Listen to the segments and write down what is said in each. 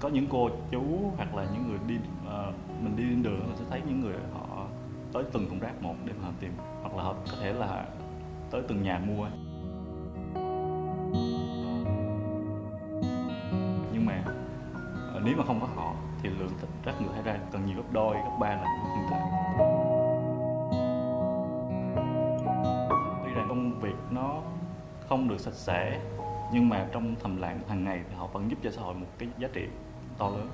có những cô chú hoặc là những người đi uh, mình đi trên đường sẽ thấy những người họ tới từng thùng rác một để mà họ tìm hoặc là họ có thể là tới từng nhà mua. Nhưng mà ờ, nếu mà không có họ thì lượng rác nhựa thải ra cần nhiều gấp đôi gấp ba lần hiện tại tuy rằng công việc nó không được sạch sẽ nhưng mà trong thầm lặng hàng ngày thì họ vẫn giúp cho xã hội một cái giá trị to lớn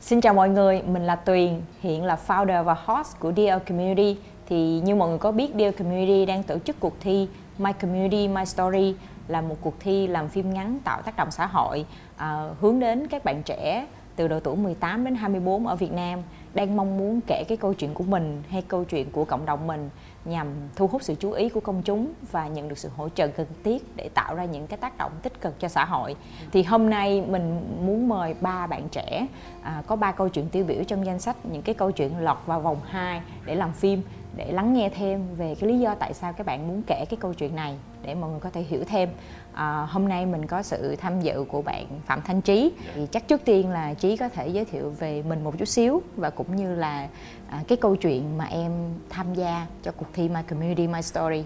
Xin chào mọi người, mình là Tuyền, hiện là founder và host của Dear Community. Thì như mọi người có biết, Dear Community đang tổ chức cuộc thi My Community, My Story là một cuộc thi làm phim ngắn tạo tác động xã hội à, hướng đến các bạn trẻ từ độ tuổi 18 đến 24 ở Việt Nam đang mong muốn kể cái câu chuyện của mình hay câu chuyện của cộng đồng mình nhằm thu hút sự chú ý của công chúng và nhận được sự hỗ trợ cần thiết để tạo ra những cái tác động tích cực cho xã hội. Thì hôm nay mình muốn mời ba bạn trẻ à, có ba câu chuyện tiêu biểu trong danh sách những cái câu chuyện lọt vào vòng 2 để làm phim để lắng nghe thêm về cái lý do tại sao các bạn muốn kể cái câu chuyện này để mọi người có thể hiểu thêm. À, hôm nay mình có sự tham dự của bạn phạm thanh trí. Thì chắc trước tiên là trí có thể giới thiệu về mình một chút xíu và cũng như là à, cái câu chuyện mà em tham gia cho cuộc thi My Community My Story.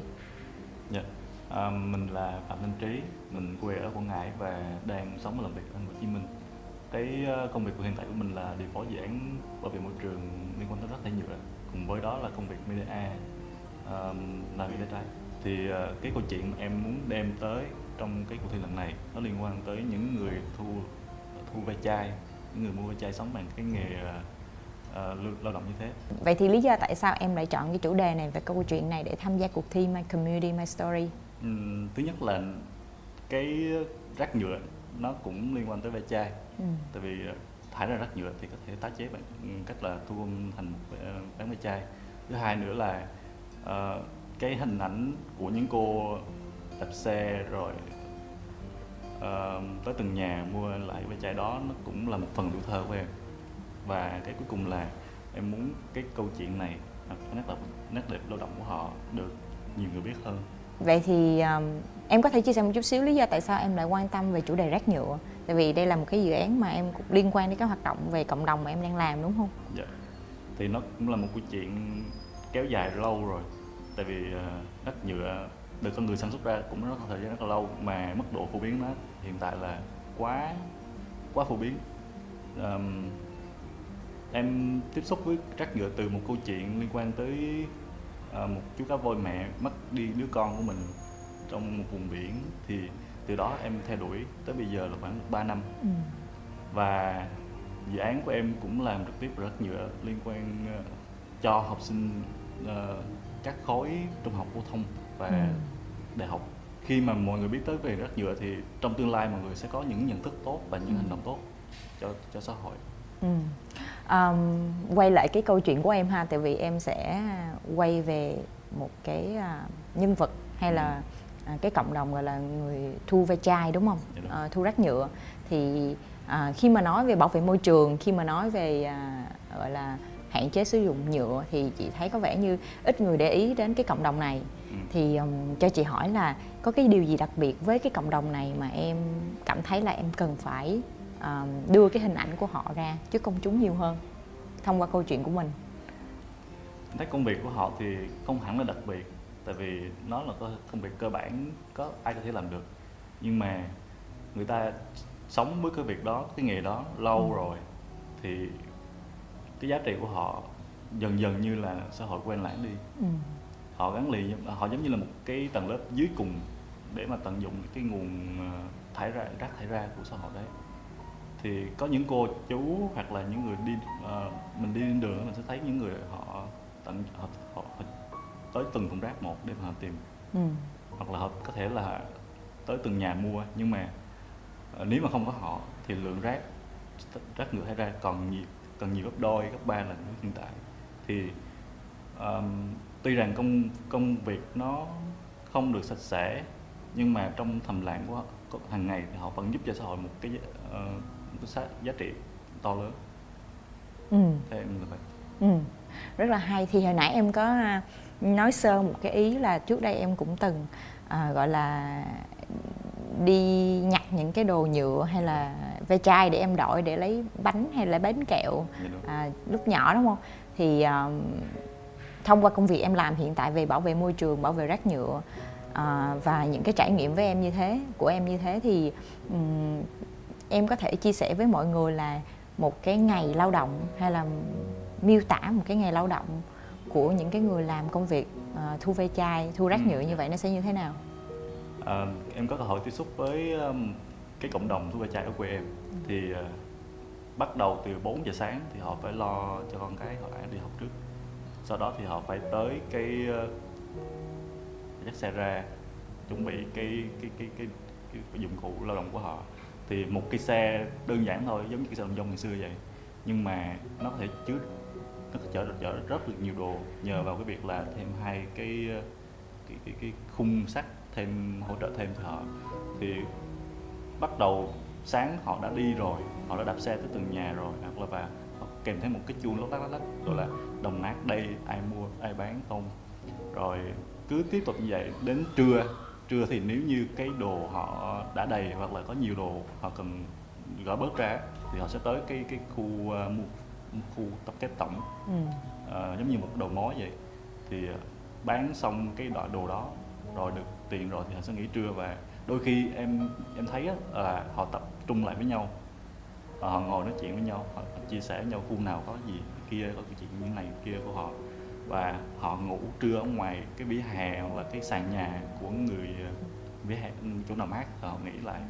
Dạ. À, mình là phạm thanh trí. Mình quê ở quảng ngãi và đang sống và làm việc ở thành phố hồ chí minh. Cái ờ, công việc của hiện tại của mình là điều phối dự án bảo vệ môi trường liên quan tới rác thải nhựa cùng với đó là công việc media um, làm việc trái thì uh, cái câu chuyện mà em muốn đem tới trong cái cuộc thi lần này nó liên quan tới những người thu thu ve chai những người mua ve chai sống bằng cái nghề uh, lao động như thế. Vậy thì lý do tại sao em lại chọn cái chủ đề này và câu chuyện này để tham gia cuộc thi My Community My Story? Um, thứ nhất là cái rác nhựa nó cũng liên quan tới ve chai. Ừ. tại vì thải ra rác nhựa thì có thể tái chế bằng ừ, cách là thu gom thành bán ve chai. Thứ hai nữa là uh, cái hình ảnh của những cô đạp xe rồi uh, tới từng nhà mua lại ve chai đó nó cũng là một phần tuổi thơ của em. Và cái cuối cùng là em muốn cái câu chuyện này à, nét đẹp nét đẹp lao động của họ được nhiều người biết hơn vậy thì um, em có thể chia sẻ một chút xíu lý do tại sao em lại quan tâm về chủ đề rác nhựa? Tại vì đây là một cái dự án mà em cũng liên quan đến các hoạt động về cộng đồng mà em đang làm đúng không? Dạ. Thì nó cũng là một câu chuyện kéo dài lâu rồi. Tại vì uh, rác nhựa được con người sản xuất ra cũng rất thời gian rất là lâu mà mức độ phổ biến nó hiện tại là quá quá phổ biến. Um, em tiếp xúc với rác nhựa từ một câu chuyện liên quan tới uh, một chú cá voi mẹ mất đi đứa con của mình trong một vùng biển thì từ đó em theo đuổi tới bây giờ là khoảng 3 năm ừ. và dự án của em cũng làm trực tiếp rất nhựa liên quan uh, cho học sinh uh, các khối trung học phổ thông và ừ. đại học khi mà mọi người biết tới về rác nhựa thì trong tương lai mọi người sẽ có những nhận thức tốt và những ừ. hành động tốt cho cho xã hội ừ. Um, quay lại cái câu chuyện của em ha tại vì em sẽ quay về một cái uh, nhân vật hay là à, cái cộng đồng gọi là người thu ve chai đúng không? À, thu rác nhựa. Thì à, khi mà nói về bảo vệ môi trường khi mà nói về à, gọi là hạn chế sử dụng nhựa thì chị thấy có vẻ như ít người để ý đến cái cộng đồng này. Ừ. thì um, cho chị hỏi là có cái điều gì đặc biệt với cái cộng đồng này mà em cảm thấy là em cần phải um, đưa cái hình ảnh của họ ra trước công chúng nhiều hơn thông qua câu chuyện của mình thấy công việc của họ thì không hẳn là đặc biệt tại vì nó là công việc cơ bản có ai có thể làm được nhưng mà người ta sống với cái việc đó cái nghề đó lâu ừ. rồi thì cái giá trị của họ dần dần như là xã hội quen lãng đi ừ. họ gắn liền họ giống như là một cái tầng lớp dưới cùng để mà tận dụng cái nguồn ờ, thải ra rác thải ra của xã hội đấy thì có những cô chú hoặc là những người đi uh, mình đi đường mình sẽ thấy những người họ tận họ, họ, họ tới từng thùng rác một để mà họ tìm ừ. hoặc là họ có thể là tới từng nhà mua nhưng mà uh, nếu mà không có họ thì lượng rác rác nhựa thải ra còn nhiều cần nhiều gấp đôi gấp ba lần hiện tại thì um, tuy rằng công công việc nó không được sạch sẽ nhưng mà trong thầm lặng của họ hàng ngày thì họ vẫn giúp cho xã hội một cái uh, cái giá trị to lớn. Ừ. thế em là vậy. Ừ. rất là hay. Thì hồi nãy em có nói sơ một cái ý là trước đây em cũng từng à, gọi là đi nhặt những cái đồ nhựa hay là ve chai để em đổi để lấy bánh hay là bánh kẹo à, lúc nhỏ đúng không? Thì um, thông qua công việc em làm hiện tại về bảo vệ môi trường bảo vệ rác nhựa à, và những cái trải nghiệm với em như thế của em như thế thì um, em có thể chia sẻ với mọi người là một cái ngày lao động hay là miêu tả một cái ngày lao động của những cái người làm công việc à, thu ve chai thu rác Ừ. nhựa như vậy nó sẽ như thế nào? Ờ, em có cơ hội tiếp xúc với um, cái cộng đồng thu ve chai ở quê em. Thì ờ, bắt đầu từ 4 giờ sáng thì họ phải lo cho con cái họ đi học trước. Sau đó thì họ phải tới cái ờ, dắt xe ra chuẩn bị cái cái cái cái, cái, cái dụng cụ lao động của họ thì một cái xe đơn giản thôi giống như cái xe đồng dông ngày xưa vậy. Nhưng mà nó có thể chứa nó có chở chở rất là nhiều đồ. Nhờ vào cái việc là thêm hai cái ờ, cái cái, cái khung sắt thêm hỗ trợ thêm cho họ thì bắt đầu sáng họ đã đi rồi họ đã đạp xe tới từng nhà rồi hoặc là và họ kèm thấy một cái chuông lóc lách lách lách gọi là đồng nát đây ai mua ai bán không. Rồi cứ tiếp tục như vậy đến trưa trưa thì nếu như cái đồ họ đã đầy hoặc là có nhiều đồ họ cần gỡ bớt ra thì họ sẽ tới cái cái khu uh, khu tập kết tổng. Ừ. Ờ, giống như một đầu mối vậy. Thì ờ, bán xong cái đoạn đồ đó rồi được tiền rồi thì họ sẽ nghỉ trưa và đôi khi em em thấy á, là họ tập trung lại với nhau. Họ ngồi nói chuyện với nhau họ, chia sẻ với nhau khu nào có gì kia có cái chuyện như này kia của họ và họ ngủ trưa ở ngoài cái vỉa hè hoặc là cái sàn nhà của người ờ, vỉa hè ừ, chỗ nào mát họ nghỉ lại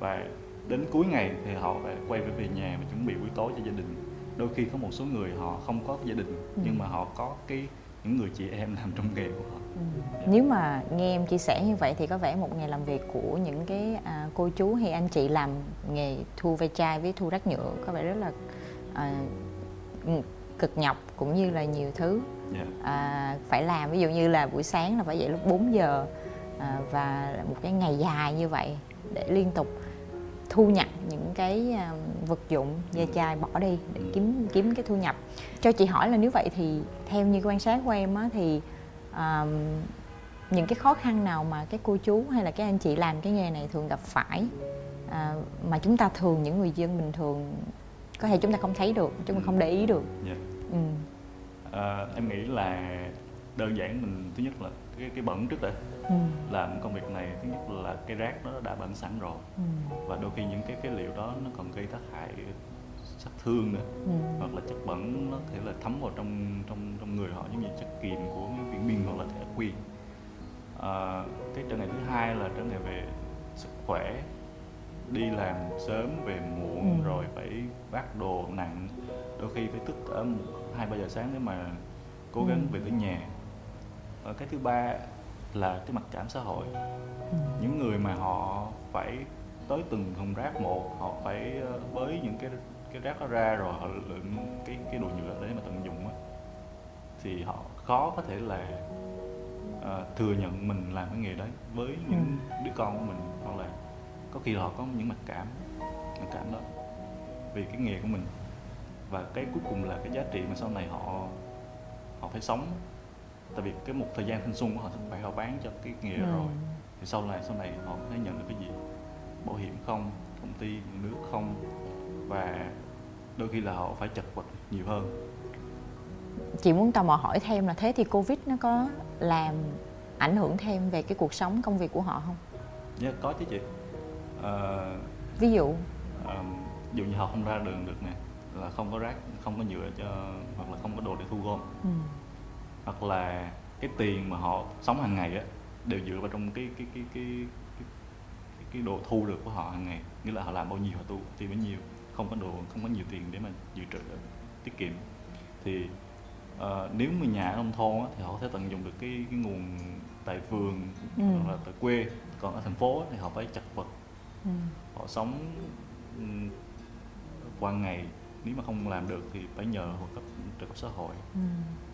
và đến cuối ngày thì họ phải quay về về nhà và chuẩn bị buổi tối cho gia đình đôi khi có một số người họ không có gia đình Ừ. nhưng mà họ có cái những người chị em làm trong nghề của họ Ừ. Nếu mà nghe em chia sẻ như vậy thì có vẻ một ngày làm việc của những cái à, cô chú hay anh chị làm nghề thu ve chai với thu rác nhựa có vẻ rất là à, ừ, cực nhọc cũng như là nhiều thứ Dạ. à, phải làm ví dụ như là buổi sáng là phải dậy lúc 4 giờ à, và một cái ngày dài như vậy để liên tục thu nhập những cái à, vật dụng ve chai bỏ đi để kiếm kiếm cái thu nhập cho chị hỏi là nếu vậy thì theo như quan sát của em á, thì à, những cái khó khăn nào mà cái cô chú hay là các anh chị làm cái nghề này thường gặp phải à, mà chúng ta thường những người dân bình thường có thể chúng ta không thấy được chúng ta không để ý được Dạ. ừ. Ờ, em nghĩ là đơn giản mình thứ nhất là cái cái bẩn trước đã Ừ. làm công việc này thứ nhất là cái rác nó đã bẩn sẵn rồi Ừ. và đôi khi những cái phế liệu đó nó còn gây tác hại sát thương nữa Ừ. hoặc là chất bẩn nó có thể là thấm vào trong trong trong người họ giống như chất kiềm của viện biên hoặc là thẻ quy à, cái trở ngại thứ hai là trở ngại về sức khỏe đi làm sớm về muộn Ừ. rồi phải vác đồ nặng đôi khi phải thức ở hai ba giờ sáng để mà cố gắng Ừ. về tới nhà. Và cái thứ ba là cái mặc cảm xã hội. Ừ. những người mà họ phải tới từng thùng rác một họ phải ờ, bới những cái cái rác đó ra rồi họ lượm cái cái đồ nhựa để mà tận dụng á thì họ khó có thể là ờ, thừa nhận mình làm cái nghề đấy với những đứa con của mình. Hoặc là có khi là họ có những mặc cảm mặc cảm đó vì cái nghề của mình và cái cuối cùng là cái giá trị mà sau này họ họ phải sống. Tại vì cái một thời gian thanh xuân của họ phải họ bán cho cái nghề Ừ. rồi. Thì sau này sau này họ phải nhận được cái gì? Bảo hiểm không công ty nước không. Và đôi khi là họ phải chật vật nhiều hơn. Chị muốn tò mò hỏi thêm là thế thì covid nó có làm ảnh hưởng thêm về cái cuộc sống công việc của họ không? Dạ, có chứ chị. Ờ, ví dụ? ờm, ví dụ như họ không ra đường được nè là không có rác không có nhựa cho hoặc là không có đồ để thu gom ừ. hoặc là cái tiền mà họ sống hàng ngày á đều dựa vào trong cái cái cái cái cái, cái, cái đồ thu được của họ hàng ngày nghĩa là họ làm bao nhiêu họ tu thì bấy nhiêu không có đồ không có nhiều tiền để mà dự trữ tiết kiệm thì ờ, nếu mà nhà ở nông thôn á, thì họ có thể tận dụng được cái cái nguồn tại vườn Ừ. hoặc là tại quê còn ở thành phố thì họ phải chật vật Ừ. họ sống ừm, qua ngày nếu mà không làm được thì phải nhờ hộ cấp trợ cấp xã hội Ừ.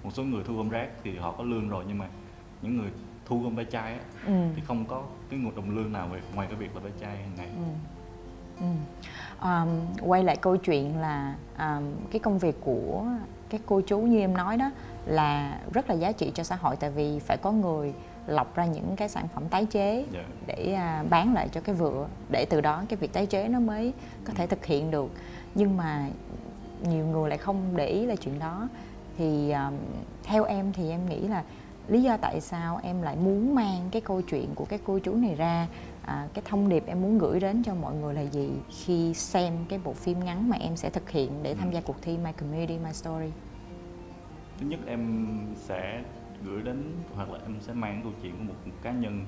một số người thu gom rác thì họ có lương rồi nhưng mà những người thu gom ve chai á, Ừ. thì không có cái nguồn đồng lương nào về ngoài cái việc là ve chai hàng ngày Ừ. Ừ. Um, quay lại câu chuyện là um, cái công việc của các cô chú như em nói đó là rất là giá trị cho xã hội tại vì phải có người lọc ra những cái sản phẩm tái chế yeah. Dạ. để à, bán lại cho cái vựa để từ đó cái việc tái chế nó mới có thể thực hiện được nhưng mà nhiều người lại không để ý là chuyện đó. Thì um, theo em thì em nghĩ là lý do tại sao em lại muốn mang cái câu chuyện của cái cô chú này ra à, cái thông điệp em muốn gửi đến cho mọi người là gì khi xem cái bộ phim ngắn mà em sẽ thực hiện để tham gia cuộc thi My Community My Story? Thứ nhất em sẽ gửi đến hoặc là em sẽ mang câu chuyện của một, cá nhân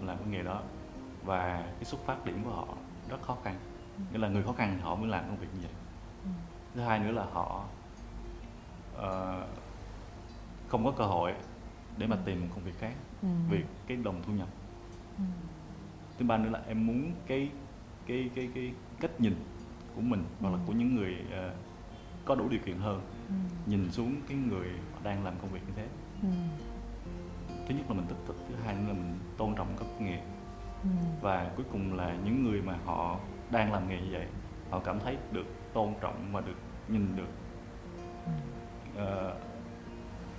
làm cái nghề đó. Và cái xuất phát điểm của họ rất khó khăn nghĩa là người khó khăn họ mới làm công việc như vậy ừ. thứ hai nữa là họ uh, không có cơ hội để mà ừ. tìm một công việc khác ừ. vì cái đồng thu nhập ừ. thứ ba nữa là em muốn cái cái cái cái cách nhìn của mình hoặc là của những người uh, có đủ điều kiện hơn ừ. nhìn xuống cái người đang làm công việc như thế ừ. thứ nhất là mình tích cực thứ hai nữa là mình tôn trọng các nghề ừ. và cuối cùng là những người mà họ đang làm nghề như vậy họ cảm thấy được tôn trọng và được nhìn được uh,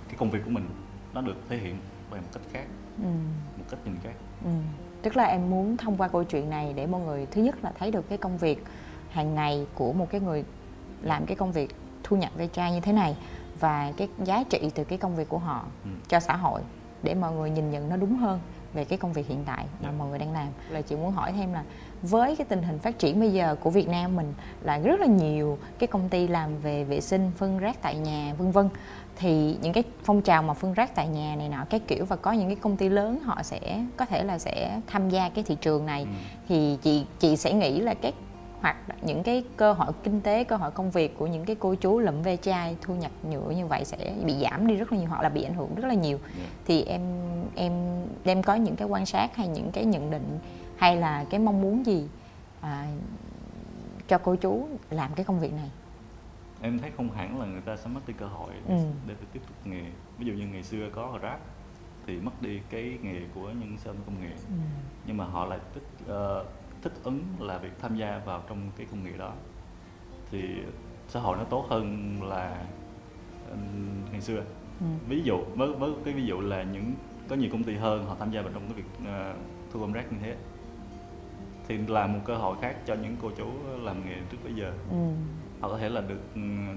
cái công việc của mình nó được thể hiện bằng một cách khác ừ. một cách nhìn khác ừ. tức là em muốn thông qua câu chuyện này để mọi người thứ nhất là thấy được cái công việc hàng ngày của một cái người làm cái công việc thu nhập ve chai như thế này và cái giá trị từ cái công việc của họ ừ. cho xã hội để mọi người nhìn nhận nó đúng hơn về cái công việc hiện tại mà. Dạ. mọi người đang làm là chị muốn hỏi thêm là với cái tình hình phát triển bây giờ của Việt Nam mình là rất là nhiều cái công ty làm về vệ sinh phân rác tại nhà vân vân thì những cái phong trào mà phân rác tại nhà này nọ cái kiểu và có những cái công ty lớn họ sẽ có thể là sẽ tham gia cái thị trường này ừ. thì chị chị sẽ nghĩ là các hoặc những cái cơ hội kinh tế cơ hội công việc của những cái cô chú lụm ve chai thu nhập nhựa như vậy sẽ bị giảm đi rất là nhiều hoặc là bị ảnh hưởng rất là nhiều yeah. Dạ. thì em em em có những cái quan sát hay những cái nhận định hay là cái mong muốn gì à, cho cô chú làm cái công việc này em thấy không hẳn là người ta sẽ mất đi cơ hội để, ừ. để tiếp tục nghề ví dụ như ngày xưa có rap thì mất đi cái nghề của những sơn công nghệ ừ. nhưng mà họ lại thích uh, thích ứng là việc tham gia vào trong cái công nghệ đó. Thì xã hội nó tốt hơn là ngày xưa. Ừ. ví dụ với với cái ví dụ là những có nhiều công ty hơn họ tham gia vào trong cái việc uh, thu gom rác như thế. Thì là một cơ hội khác cho những cô chú làm nghề trước bây giờ. Ừ. Họ có thể là được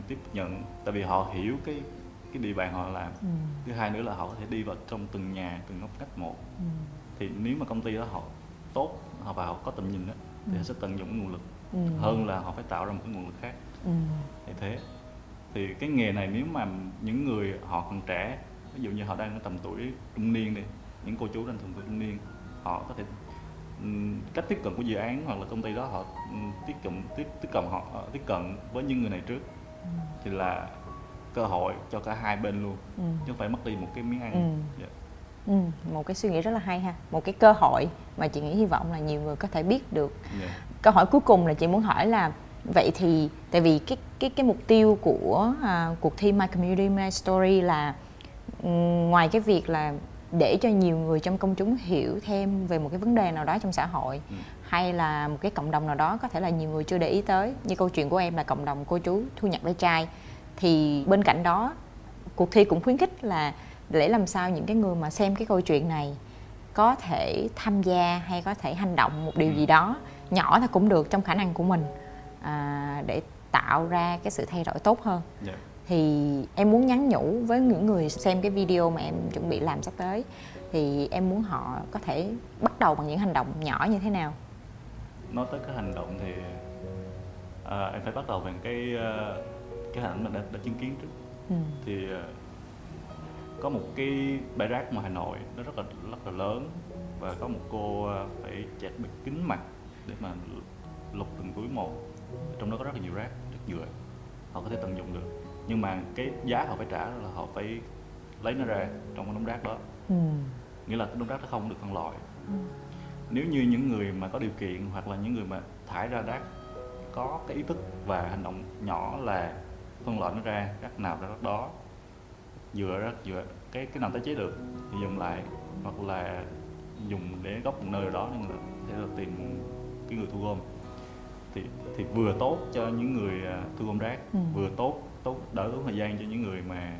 tiếp nhận tại vì họ hiểu cái cái địa bàn họ làm. Ừ. thứ hai nữa là họ có thể đi vào trong từng nhà từng ngóc ngách một. Ừ. thì nếu mà công ty đó họ tốt họ và họ có tầm nhìn đó thì ừ. họ sẽ tận dụng nguồn lực ừ. hơn là họ phải tạo ra một cái nguồn lực khác ừ. thì thế thì cái nghề này nếu mà những người họ còn trẻ ví dụ như họ đang ở tầm tuổi trung niên đi những cô chú đang tầm tuổi trung niên họ có thể cách tiếp cận của dự án hoặc là công ty đó họ tiếp cận tiếp tiếp cận họ ờ, tiếp cận với những người này trước ừ. thì là cơ hội cho cả hai bên luôn ừ. chứ không phải mất đi một cái miếng ăn ừ. yeah. Ừ, một cái suy nghĩ rất là hay ha một cái cơ hội mà chị nghĩ hy vọng là nhiều người có thể biết được yeah. Dạ. câu hỏi cuối cùng là chị muốn hỏi là vậy thì tại vì cái cái cái mục tiêu của à, cuộc thi My Community My Story là ngoài cái việc là để cho nhiều người trong công chúng hiểu thêm về một cái vấn đề nào đó trong xã hội ừ. hay là một cái cộng đồng nào đó có thể là nhiều người chưa để ý tới như câu chuyện của em là cộng đồng cô chú thu nhập ve chai thì bên cạnh đó cuộc thi cũng khuyến khích là để làm sao những cái người mà xem cái câu chuyện này có thể tham gia hay có thể hành động một điều ừ. gì đó nhỏ thôi cũng được trong khả năng của mình à, để tạo ra cái sự thay đổi tốt hơn yeah. Dạ thì em muốn nhắn nhủ với những người xem cái video mà em chuẩn bị làm sắp tới thì em muốn họ có thể bắt đầu bằng những hành động nhỏ như thế nào nói tới cái hành động thì à, em phải bắt đầu bằng cái à, cái hành mà đã, đã chứng kiến trước ừ. thì có một cái bãi rác ngoài Hà Nội nó rất là rất là lớn và có một cô à, phải chẹt bịt kính mặt để mà lục từng túi một. Trong đó có rất là nhiều rác rất nhựa. Họ có thể tận dụng được. Nhưng mà cái giá họ phải trả là họ phải lấy nó ra trong cái đống rác đó. Ừ. nghĩa là cái đống rác nó không được phân loại. Ừ. nếu như những người mà có điều kiện hoặc là những người mà thải ra rác có cái ý thức và hành động nhỏ là phân loại nó ra rác nào ra rác đó dựa rác dựa cái cái nào tái chế được thì dùng lại hoặc là dùng để gốc một nơi đó nhưng mà sẽ là tìm cái người thu gom thì thì vừa tốt cho những người à, thu gom rác ừ. vừa tốt tốn đỡ tốn thời gian cho những người mà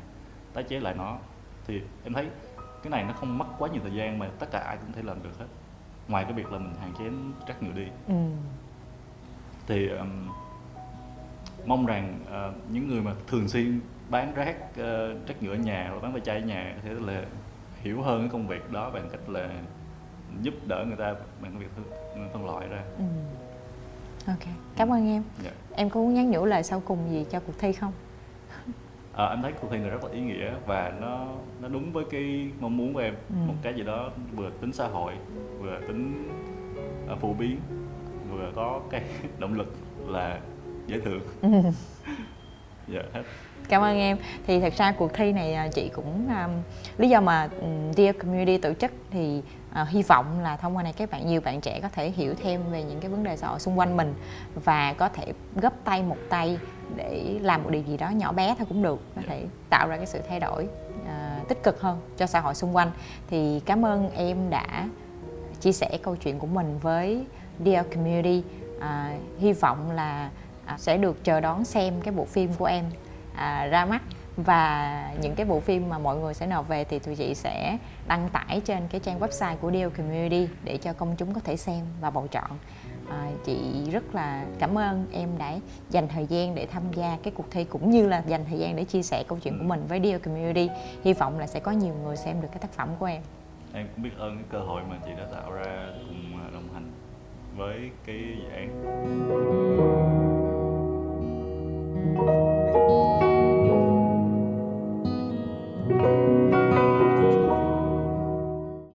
tái chế lại nó thì em thấy cái này nó không mất quá nhiều thời gian mà tất cả ai cũng thể làm được hết ngoài cái việc là mình hạn chế rác nhựa đi ừ. thì um, mong rằng uh, những người mà thường xuyên bán rác uh, rác nhựa nhà hoặc bán ve chai nhà có thể là hiểu hơn cái công việc đó bằng cách là giúp đỡ người ta bằng việc phân, loại ra ừ. ok cảm ơn em dạ. em có muốn nhắn nhủ lời sau cùng gì cho cuộc thi không à, anh thấy cuộc thi này rất là ý nghĩa và nó nó đúng với cái mong muốn của em Ừ. một cái gì đó vừa tính xã hội vừa tính uh, phổ biến vừa có cái động lực là dễ thương Ừ. dạ hết cảm ơn em. Thì thật ra cuộc thi này à, chị cũng um, lý do mà um, Dear Community tổ chức thì uh, hy vọng là thông qua này các bạn nhiều bạn trẻ có thể hiểu thêm về những cái vấn đề xã hội xung quanh mình và có thể góp tay một tay để làm một điều gì đó nhỏ bé thôi cũng được. Có thể tạo ra cái sự thay đổi uh, tích cực hơn cho xã hội xung quanh. Thì cảm ơn em đã chia sẻ câu chuyện của mình với Dear Community. Uh, hy vọng là sẽ được chờ đón xem cái bộ phim của em à, ra mắt. Và những cái bộ phim mà mọi người sẽ nộp về thì tụi chị sẽ đăng tải trên cái trang website của Deal Community để cho công chúng có thể xem và bầu chọn. À, chị rất là cảm ơn em đã dành thời gian để tham gia cái cuộc thi cũng như là dành thời gian để chia sẻ câu chuyện của mình với Deal Community. Hy vọng là sẽ có nhiều người xem được cái tác phẩm của em. Em cũng biết ơn cái cơ hội mà chị đã tạo ra cùng à, đồng hành với cái dự án.